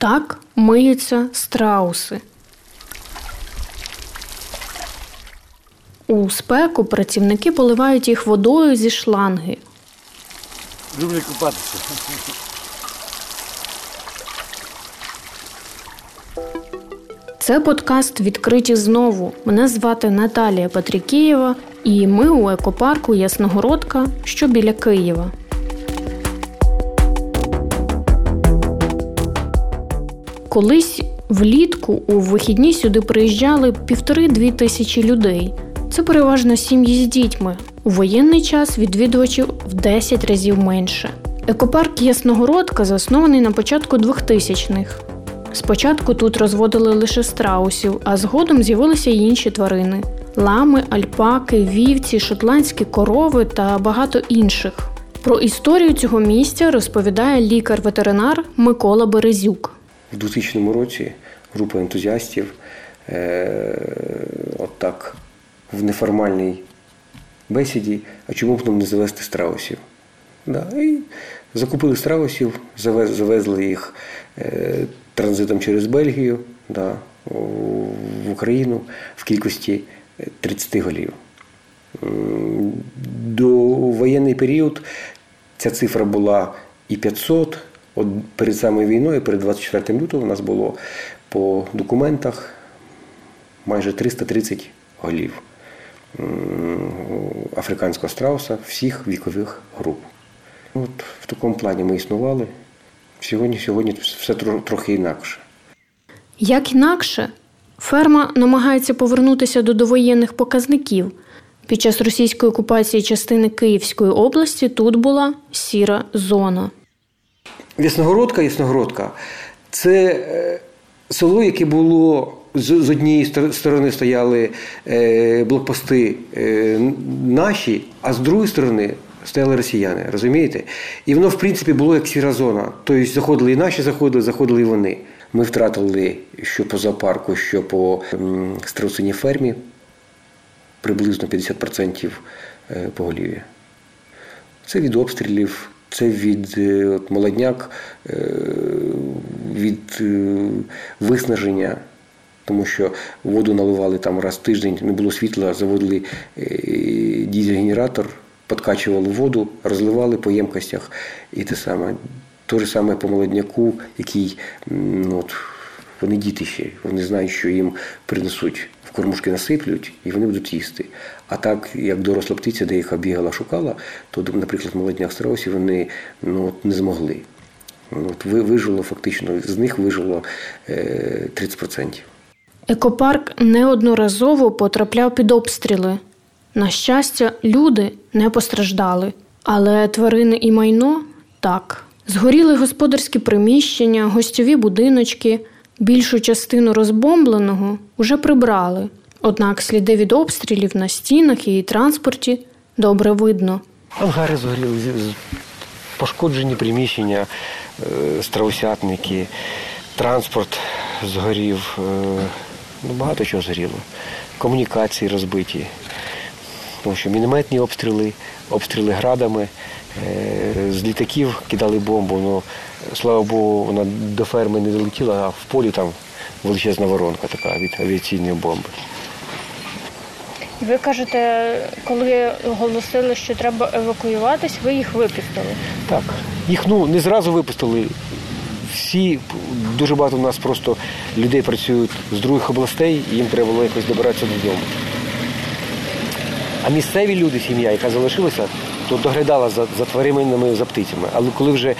Так миються страуси. У спеку працівники поливають їх водою зі шланги. Люблю купатися. Це подкаст відкриті знову. Мене звати Наталія Патрікієва, і ми у екопарку Ясногородка, що біля Києва. Колись влітку у вихідні сюди приїжджали півтори-дві тисячі людей. Це переважно сім'ї з дітьми. У воєнний час відвідувачів в 10 разів менше. Екопарк Ясногородка заснований на початку 2000-х. Спочатку тут розводили лише страусів, а згодом з'явилися й інші тварини: лами, альпаки, вівці, шотландські корови та багато інших. Про історію цього місця розповідає лікар-ветеринар Микола Березюк. У 2000 році група ентузіастів е, от так в неформальній бесіді, а чому б нам не завести страусів? Да, і закупили страусів, завез, завезли їх е, транзитом через Бельгію да, в Україну в кількості 30 голів. До воєнний період ця цифра була і 500. От перед самою війною, перед 24 лютого, у нас було по документах майже 330 голів африканського страуса всіх вікових груп. От В такому плані ми існували. Сьогодні сьогодні все трохи інакше. Як інакше, ферма намагається повернутися до довоєнних показників. Під час російської окупації частини Київської області тут була сіра зона. Ясногородка, Ясногородка це е, село, яке було з однієї сторони стояли е, блокпости е, наші, а з другої сторони стояли росіяни. Розумієте? І воно, в принципі, було як сіра зона. Тобто заходили і наші, заходили, заходили і вони. Ми втратили що по зоопарку, що по страусиній фермі приблизно 50% поголів'я. Це від обстрілів. Це від от, молодняк, від виснаження, тому що воду наливали там раз в тиждень, не було світла, заводили дізель-генератор, подкачували воду, розливали по ємкостях і те саме. Те ж саме по молодняку, який ну, от, вони діти ще, вони знають, що їм принесуть в кормушки насиплють і вони будуть їсти. А так, як доросла птиця, де їх обігала, шукала, то, наприклад, молодняк страусів вони ну, не змогли. От, Вижило фактично, з них вижило 30%. Екопарк неодноразово потрапляв під обстріли. На щастя, люди не постраждали, але тварини і майно так. Згоріли господарські приміщення, гостьові будиночки, більшу частину розбомбленого вже прибрали. Однак сліди від обстрілів на стінах і транспорті добре видно. Ангари згоріли, пошкоджені приміщення, е, страусятники, транспорт згорів, е, ну, багато чого згоріло. Комунікації розбиті, тому що мінометні обстріли, обстріли градами, е, з літаків кидали бомбу. Ну, Слава Богу, вона до ферми не долетіла, а в полі там величезна воронка така від авіаційної бомби. Ви кажете, коли оголосили, що треба евакуюватись, ви їх випустили? Так. Їх ну не зразу випустили. Всі, дуже багато у нас просто людей працюють з других областей, і їм треба було якось добиратися додому. А місцеві люди, сім'я, яка залишилася, то доглядала за за тваринами, за птицями. Але коли вже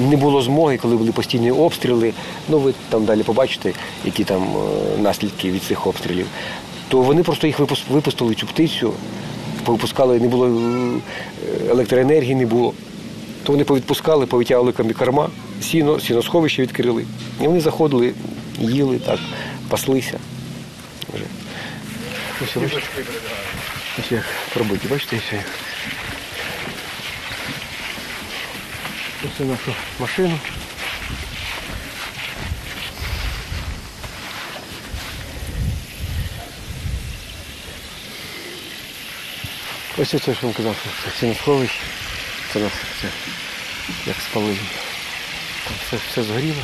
не було змоги, коли були постійні обстріли, ну ви там далі побачите, які там е, наслідки від цих обстрілів, то вони просто їх випустили цю птицю, повипускали, не було е, електроенергії, не було. То вони повідпускали, повитягували корма, сіно, сіносховище відкрили. І вони заходили, їли так, паслися. Ось, ось, ось як пробиті, бачите, ось як. Ось нашу машину. Ось це що вам казав, це сіносховище, це нас це як спалили. Там все, все згоріло.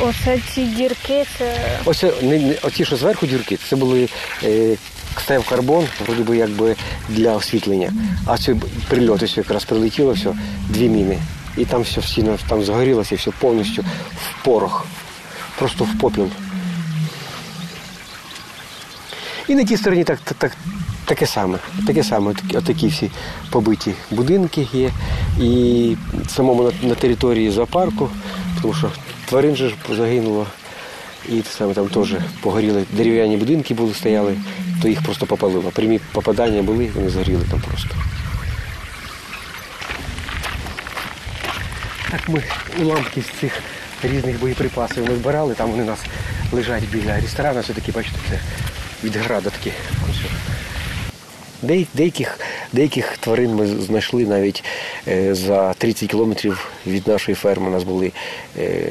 Оце ці дірки, це Ось е, не, не- оці, що зверху дірки, це були е, кстев карбон, вроді би якби для освітлення. А це прильоти прильот, якраз прилетіло все, дві міни. І там все всі там згорілося, все повністю в порох. Просто в попіл. І на тій стороні так, так, так, таке саме. Таке саме, такі, отакі всі побиті будинки є. І самому на, на території зоопарку, тому що тварин же загинуло. І саме там теж погоріли дерев'яні будинки були, стояли, то їх просто попалило. Прямі попадання були, вони згоріли там просто. Так ми уламки з цих різних боєприпасів ми збирали, там вони у нас лежать біля ресторану, все-таки, бачите, це від града такі. Деяких, деяких тварин ми знайшли навіть е, за 30 кілометрів від нашої ферми. У нас були е,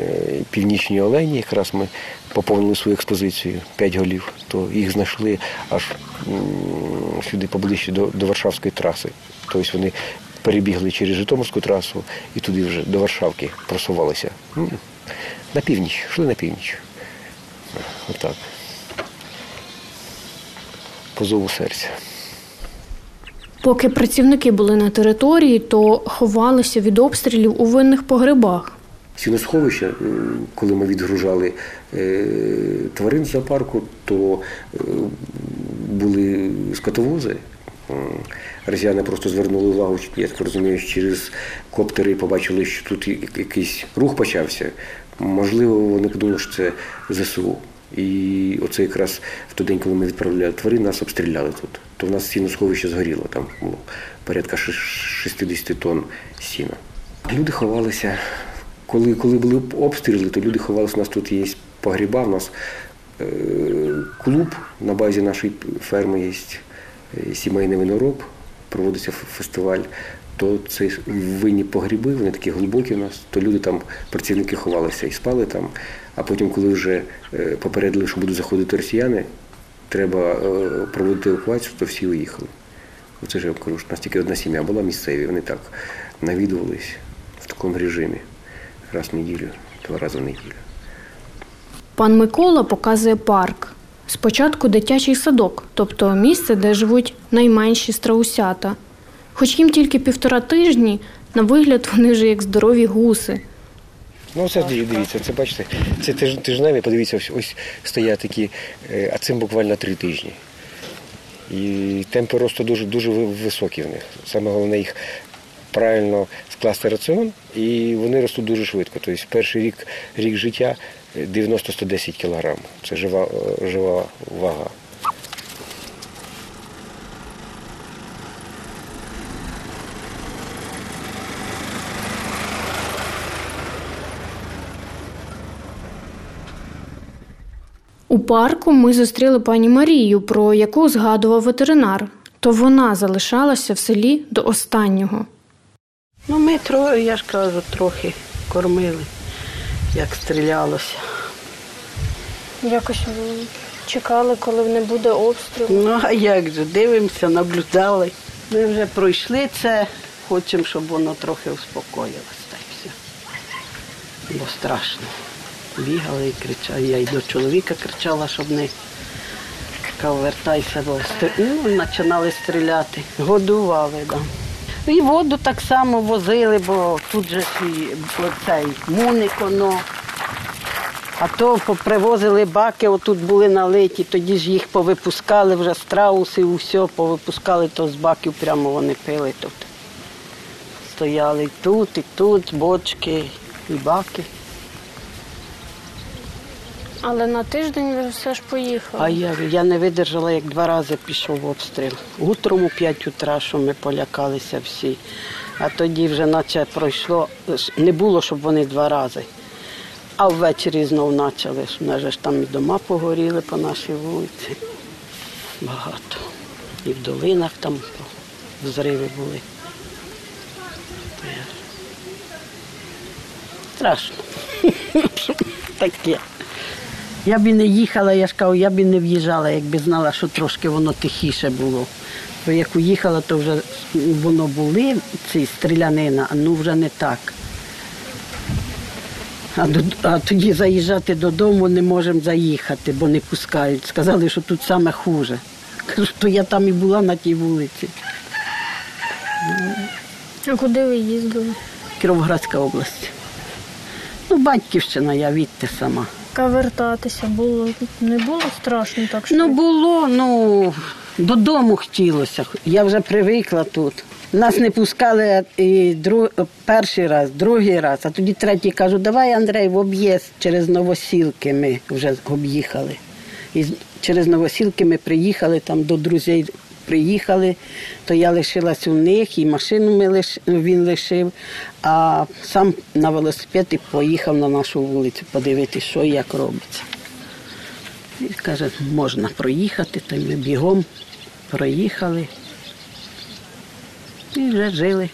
північні олені. Якраз ми поповнили свою експозицію 5 голів, то їх знайшли аж сюди поближче до, до Варшавської траси. Тобто вони перебігли через Житомирську трасу і туди вже до Варшавки просувалися. На північ, йшли на північ. Отак. По зову серця. поки працівники були на території, то ховалися від обстрілів у винних погребах. Сіносховища, е, коли ми відгружали е, тварин з зоопарку, то е, були скотовози. Росіяни просто звернули увагу, я так розумію, через коптери побачили, що тут якийсь рух почався. Можливо, вони подумали, що це ЗСУ. І оце якраз в той день, коли ми відправляли тварин, нас обстріляли тут. То в нас сіносховище згоріло, там було порядка 60 тонн сіна. Люди ховалися. Коли, коли були обстріли, то люди ховалися. У нас тут є погріба, у нас е, клуб на базі нашої ферми є е, сімейний винороб, проводиться фестиваль. То це винні погріби, вони такі глибокі у нас, то люди там, працівники ховалися і спали там. А потім, коли вже е, попередили, що будуть заходити росіяни, треба е, проводити евакуацію, то всі уїхали. Оце ж кажу, у нас тільки одна сім'я була місцеві, вони так навідувались в такому режимі раз в неділю, два рази в неділю. Пан Микола показує парк. Спочатку дитячий садок, тобто місце, де живуть найменші страусята. Хоч їм тільки півтора тижні, на вигляд вони вже як здорові гуси. Ну, це дивіться, це бачите, це тиж- тижневі, подивіться, ось, ось стоять такі, е, а цим буквально три тижні. І темпи росту дуже, дуже високі в них. Саме головне їх правильно скласти раціон, і вони ростуть дуже швидко. Тобто перший рік, рік життя е, 90-110 кг. Це жива, е, жива вага. У парку ми зустріли пані Марію, про яку згадував ветеринар. То вона залишалася в селі до останнього. Ну, ми троє, я ж кажу, трохи кормили, як стрілялося. Якось чекали, коли не буде обстрілу. Ну, а як же, дивимося, наблюдали. Ми вже пройшли це, хочемо, щоб воно трохи успокоїлося. Бо страшно. Бігали і кричали. Я й до чоловіка кричала, щоб не казав, вертайся, бо ну, починали стріляти. Годували. Да. І воду так само возили, бо тут же і цей муник, воно. А то попривозили баки, отут були налиті, тоді ж їх повипускали вже страуси, усе повипускали, то з баків прямо вони пили тут. Стояли тут, і тут, бочки, і баки. Але на тиждень ви все ж поїхали. А я, я не видержала, як два рази пішов обстріл. Утром у 5 утра, що ми полякалися всі. А тоді вже наче пройшло, не було, щоб вони два рази. А ввечері знов почали. У нас же ж там і дома погоріли по нашій вулиці. Багато. І в долинах там взриви були. Страшно. Таке. Я б і не їхала, я ж кажу, я б і не в'їжджала, якби знала, що трошки воно тихіше було. Бо як уїхала, то вже воно були, ці стрілянина, а ну вже не так. А, до- а тоді заїжджати додому не можемо заїхати, бо не пускають. Сказали, що тут саме хуже. Кажу, то я там і була на тій вулиці. А куди ви їздили? Кіровоградська область. Ну, батьківщина, я відти сама. Ка вертатися було не було страшно так що. Ну, було, ну, додому хотілося. Я вже привикла тут. Нас не пускали і друг, перший раз, другий раз, а тоді третій кажу, давай, Андрей, в об'їзд через Новосілки ми вже об'їхали. І через Новосілки ми приїхали, там до друзів приїхали, то я лишилась у них, і машину ми лиш, він лишив, а сам на велосипеді поїхав на нашу вулицю подивитися, що і як робиться. І каже, можна проїхати, то ми бігом проїхали і вже жили.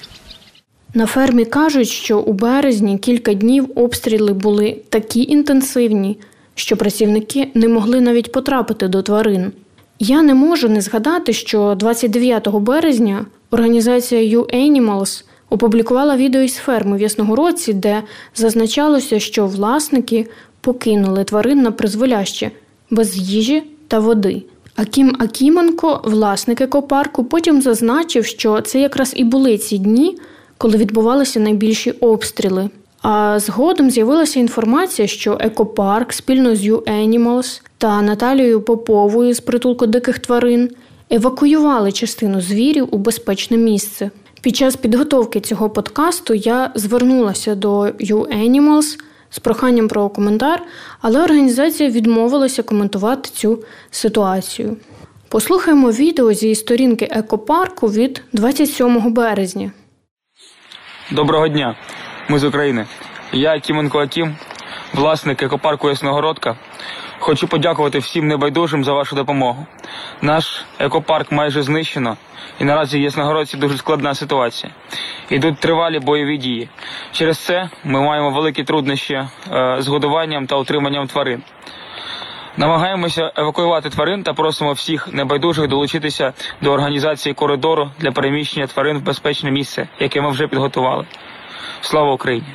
На фермі кажуть, що у березні кілька днів обстріли були такі інтенсивні, що працівники не могли навіть потрапити до тварин. Я не можу не згадати, що 29 березня організація U-Animals опублікувала відео із ферми в Ясногородці, де зазначалося, що власники покинули тварин на призволяще без їжі та води. Акім Акіменко, власник екопарку, потім зазначив, що це якраз і були ці дні, коли відбувалися найбільші обстріли. А згодом з'явилася інформація, що екопарк спільно з U-Animals та Наталією Поповою з притулку диких тварин евакуювали частину звірів у безпечне місце. Під час підготовки цього подкасту я звернулася до U-Animals з проханням про коментар, але організація відмовилася коментувати цю ситуацію. Послухаємо відео зі сторінки екопарку від 27 березня. Доброго дня, ми з України. Я Кіменко Акім, власник екопарку Ясногородка. Хочу подякувати всім небайдужим за вашу допомогу. Наш екопарк майже знищено, і наразі в Ясногородці дуже складна ситуація. Ідуть тривалі бойові дії. Через це ми маємо великі труднощі е, з годуванням та утриманням тварин. Намагаємося евакуювати тварин та просимо всіх небайдужих долучитися до організації коридору для переміщення тварин в безпечне місце, яке ми вже підготували. Слава Україні!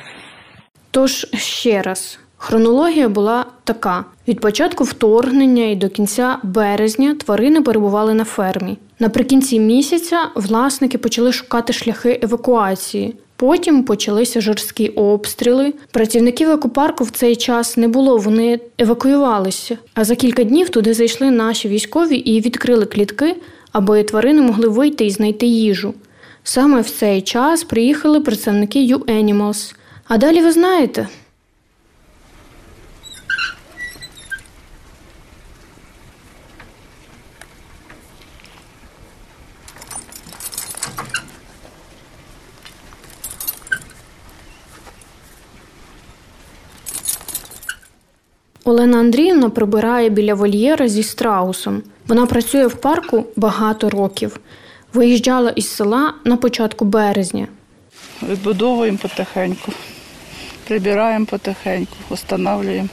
Тож ще раз, хронологія була така: від початку вторгнення і до кінця березня тварини перебували на фермі. Наприкінці місяця власники почали шукати шляхи евакуації. Потім почалися жорсткі обстріли. Працівників екопарку в цей час не було, вони евакуювалися. А за кілька днів туди зайшли наші військові і відкрили клітки, аби тварини могли вийти і знайти їжу. Саме в цей час приїхали представники U-Animals. А далі ви знаєте. Олена Андріївна прибирає біля вольєра зі страусом. Вона працює в парку багато років. Виїжджала із села на початку березня. Відбудовуємо потихеньку, прибираємо потихеньку, встановлюємо.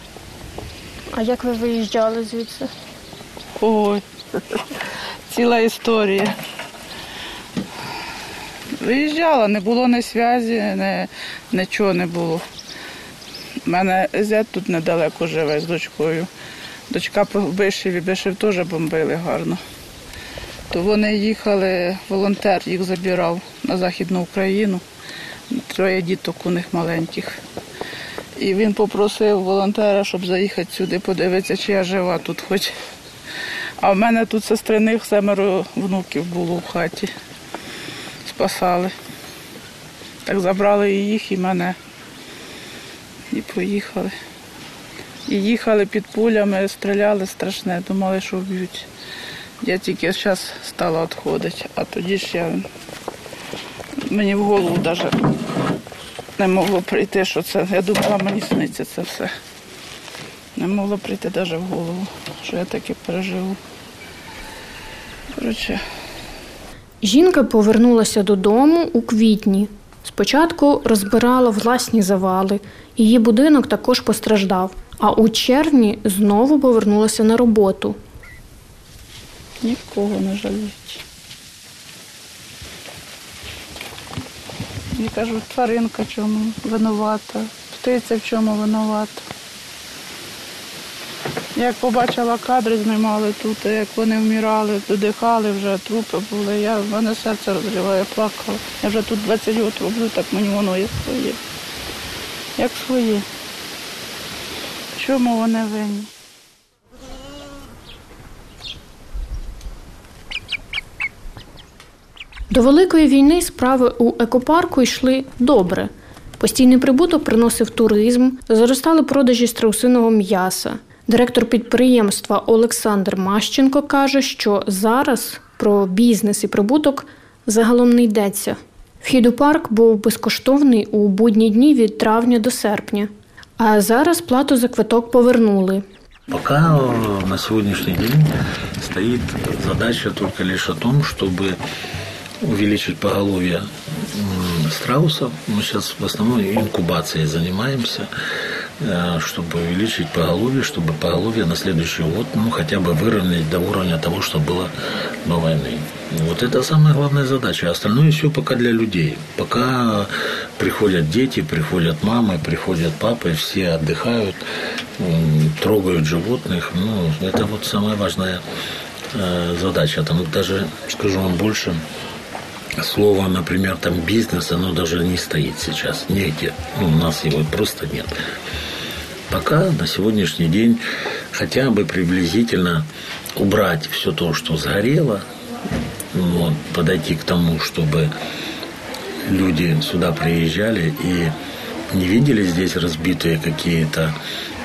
А як ви виїжджали звідси? Ой, ціла історія. Виїжджала, не було ні зв'язі, ні, нічого не було. У мене зять тут недалеко живе з дочкою. Дочка в Бишеві, Бишев теж бомбили гарно. То вони їхали, волонтер їх забирав на Західну Україну. Троє діток у них маленьких. І він попросив волонтера, щоб заїхати сюди, подивитися, чи я жива тут хоч. А в мене тут сестриних семеро внуків було в хаті. Спасали. Так забрали і їх, і мене. І поїхали. І їхали під пулями, стріляли страшне, думали, що вб'ють. Я тільки зараз стала відходити, а тоді ж я мені в голову навіть не могло прийти, що це. Я думала, мені сниться це все. Не могло прийти навіть в голову, що я таке переживу. Коротше, Жінка повернулася додому у квітні. Спочатку розбирала власні завали. Її будинок також постраждав. А у червні знову повернулася на роботу. Нікого не жаліють. Я кажу, тваринка чому винувата. птиця в чому винувата. Як побачила кадри, знімали тут, як вони вмирали, додихали вже, трупи були. Я, в мене серце розриває, плакала. Я вже тут 20 років роблю, так мені воно є своє. Як своє. Чому вони винні? До Великої війни справи у екопарку йшли добре. Постійний прибуток приносив туризм, зростали продажі страусиного м'яса. Директор підприємства Олександр Мащенко каже, що зараз про бізнес і прибуток загалом не йдеться. Вхід у парк був безкоштовний у будні дні від травня до серпня. А зараз плату за квиток повернули. Пока э, на сегодняшний день стоит задача только лишь о том, чтобы увеличить поголовье страусов. Мы сейчас в основном инкубацией занимаемся, э, чтобы увеличить поголовье, чтобы поголовье на следующий год ну, хотя бы выровнять до уровня того, что было до войны. Вот это самая главная задача. Остальное все пока для людей. Пока приходят дети, приходят мамы, приходят папы, все отдыхают, трогают животных. Ну, это вот самая важная э, задача. Там даже, скажу вам больше, слово, например, там бизнес, оно даже не стоит сейчас нигде. Ну, у нас его просто нет. Пока на сегодняшний день хотя бы приблизительно убрать все то, что сгорело, вот, подойти к тому, чтобы люди сюда приезжали и не видели здесь разбитые какие-то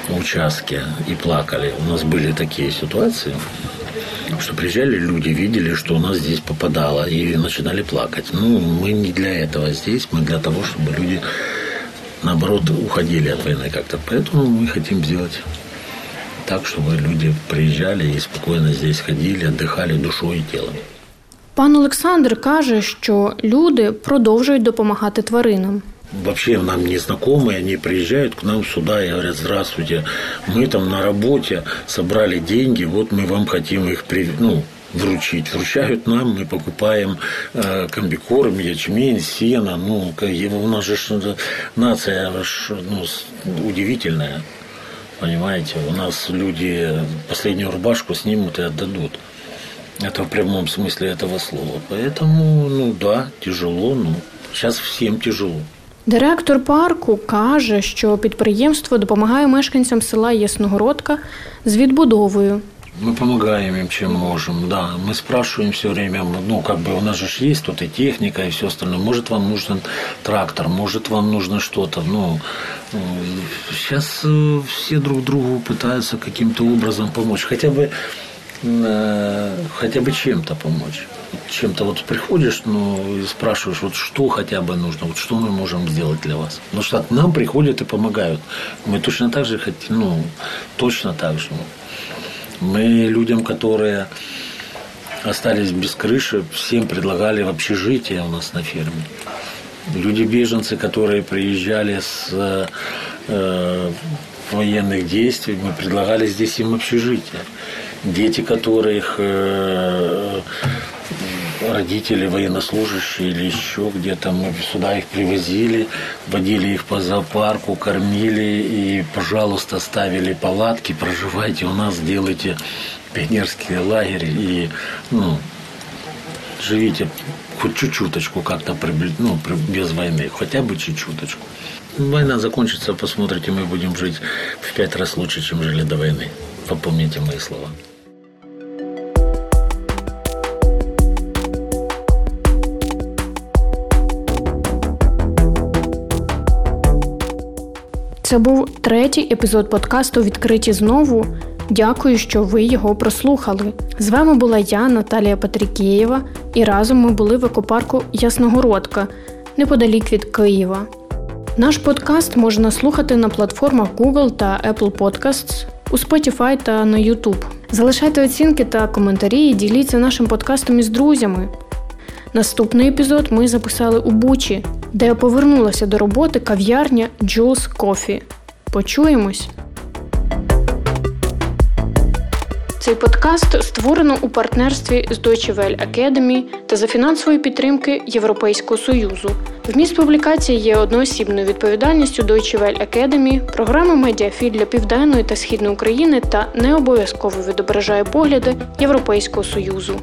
участки и плакали. У нас были такие ситуации, что приезжали люди, видели, что у нас здесь попадало, и начинали плакать. Ну, мы не для этого здесь, мы для того, чтобы люди, наоборот, уходили от войны как-то. Поэтому мы хотим сделать так, чтобы люди приезжали и спокойно здесь ходили, отдыхали душой и телом. Пан Олександр каже, що люди продовжують допомагати тваринам. Вообще нам незнакомые, они приезжают к нам сюда и говорят, здравствуйте, мы там на работе собрали деньги, вот мы вам хотим их при, ну, вручить. Вручают нам, мы покупаем э, комбикорм, ячмень, сено. Ну, у нас же нация ну, удивительная. Понимаете, у нас люди последнюю рубашку снимут и отдадут. Это в прямом смысле этого слова. Поэтому, ну да, тяжело, ну, сейчас всем тяжело. Директор парку каже, що підприємство допомагає мешканцям села Ясногородка з відбудовою. Мы помогаем им, чем можем, да. Мы спрашиваем все время, ну, как бы у нас же ж есть тут и техника, и все остальное. Может, вам нужен трактор, может, вам нужно что-то. Ну, сейчас все друг другу пытаются каким-то образом помочь. Хотя бы, э, хотя бы чем-то помочь. Чем-то вот приходишь, ну, и спрашиваешь, вот что хотя бы нужно, вот что мы можем сделать для вас. Потому что нам приходят и помогают. Мы точно так же хотим, ну, точно так же. Мы людям, которые остались без крыши, всем предлагали общежитие у нас на ферме. Люди-беженцы, которые приезжали с э, военных действий, мы предлагали здесь им общежитие. Дети, которых э, родители военнослужащие или еще где-то, мы сюда их привозили, водили их по зоопарку, кормили и, пожалуйста, ставили палатки, проживайте у нас, делайте пионерские лагеря и, ну, живите хоть чуть-чуточку как-то ну, без войны, хотя бы чуть-чуточку. Война закончится, посмотрите, мы будем жить в пять раз лучше, чем жили до войны. Попомните мои слова. Це був третій епізод подкасту Відкриті знову. Дякую, що ви його прослухали. З вами була я, Наталія Патрікєєва, і разом ми були в екопарку Ясногородка неподалік від Києва. Наш подкаст можна слухати на платформах Google та Apple Podcasts, у Spotify та на YouTube. Залишайте оцінки та коментарі і діліться нашим подкастом із друзями. Наступний епізод ми записали у Бучі, де повернулася до роботи кав'ярня Jules Coffee. Почуємось! Цей подкаст створено у партнерстві з Deutsche Welle Academy та за фінансової підтримки Європейського союзу. Вміст публікації є одноосібною відповідальністю Deutsche Welle Academy, програми медіафіль для південної та східної України та не обов'язково відображає погляди Європейського союзу.